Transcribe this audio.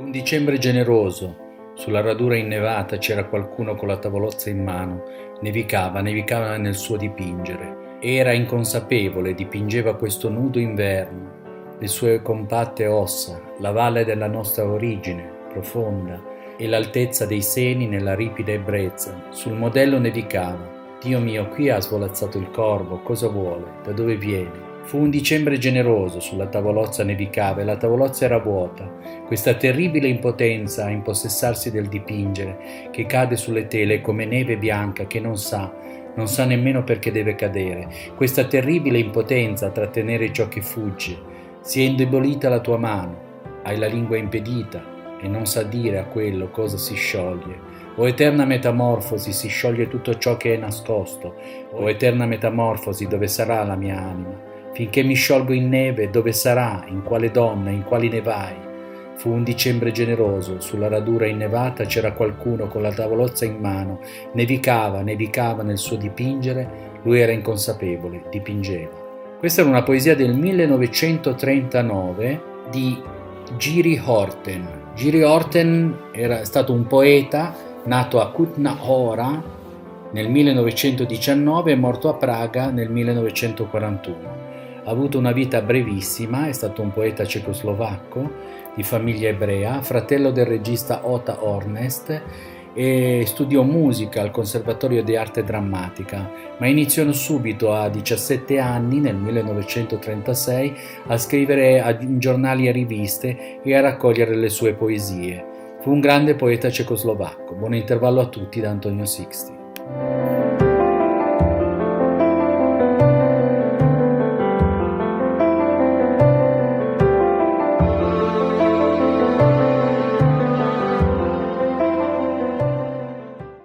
Un dicembre generoso. Sulla radura innevata c'era qualcuno con la tavolozza in mano. Nevicava, nevicava nel suo dipingere. Era inconsapevole, dipingeva questo nudo inverno, le sue compatte ossa, la valle della nostra origine, profonda, e l'altezza dei seni nella ripida ebbrezza. Sul modello nevicava. Dio mio, qui ha svolazzato il corvo, cosa vuole? Da dove viene? Fu un dicembre generoso, sulla tavolozza nevicava e la tavolozza era vuota. Questa terribile impotenza a impossessarsi del dipingere, che cade sulle tele come neve bianca che non sa, non sa nemmeno perché deve cadere. Questa terribile impotenza a trattenere ciò che fugge. Si è indebolita la tua mano, hai la lingua impedita e non sa dire a quello cosa si scioglie. O eterna metamorfosi si scioglie tutto ciò che è nascosto. O eterna metamorfosi dove sarà la mia anima finché mi sciolgo in neve, dove sarà, in quale donna, in quali nevai. Fu un dicembre generoso, sulla radura innevata c'era qualcuno con la tavolozza in mano, nevicava, nevicava nel suo dipingere, lui era inconsapevole, dipingeva. Questa era una poesia del 1939 di Giri Horten. Giri Horten era stato un poeta nato a Kutna Hora nel 1919 e morto a Praga nel 1941 ha avuto una vita brevissima, è stato un poeta cecoslovacco di famiglia ebrea, fratello del regista Ota Ornest e studiò musica al Conservatorio di Arte Drammatica, ma iniziò subito a 17 anni, nel 1936, a scrivere in giornali e riviste e a raccogliere le sue poesie. Fu un grande poeta cecoslovacco. Buon intervallo a tutti da Antonio Sixti.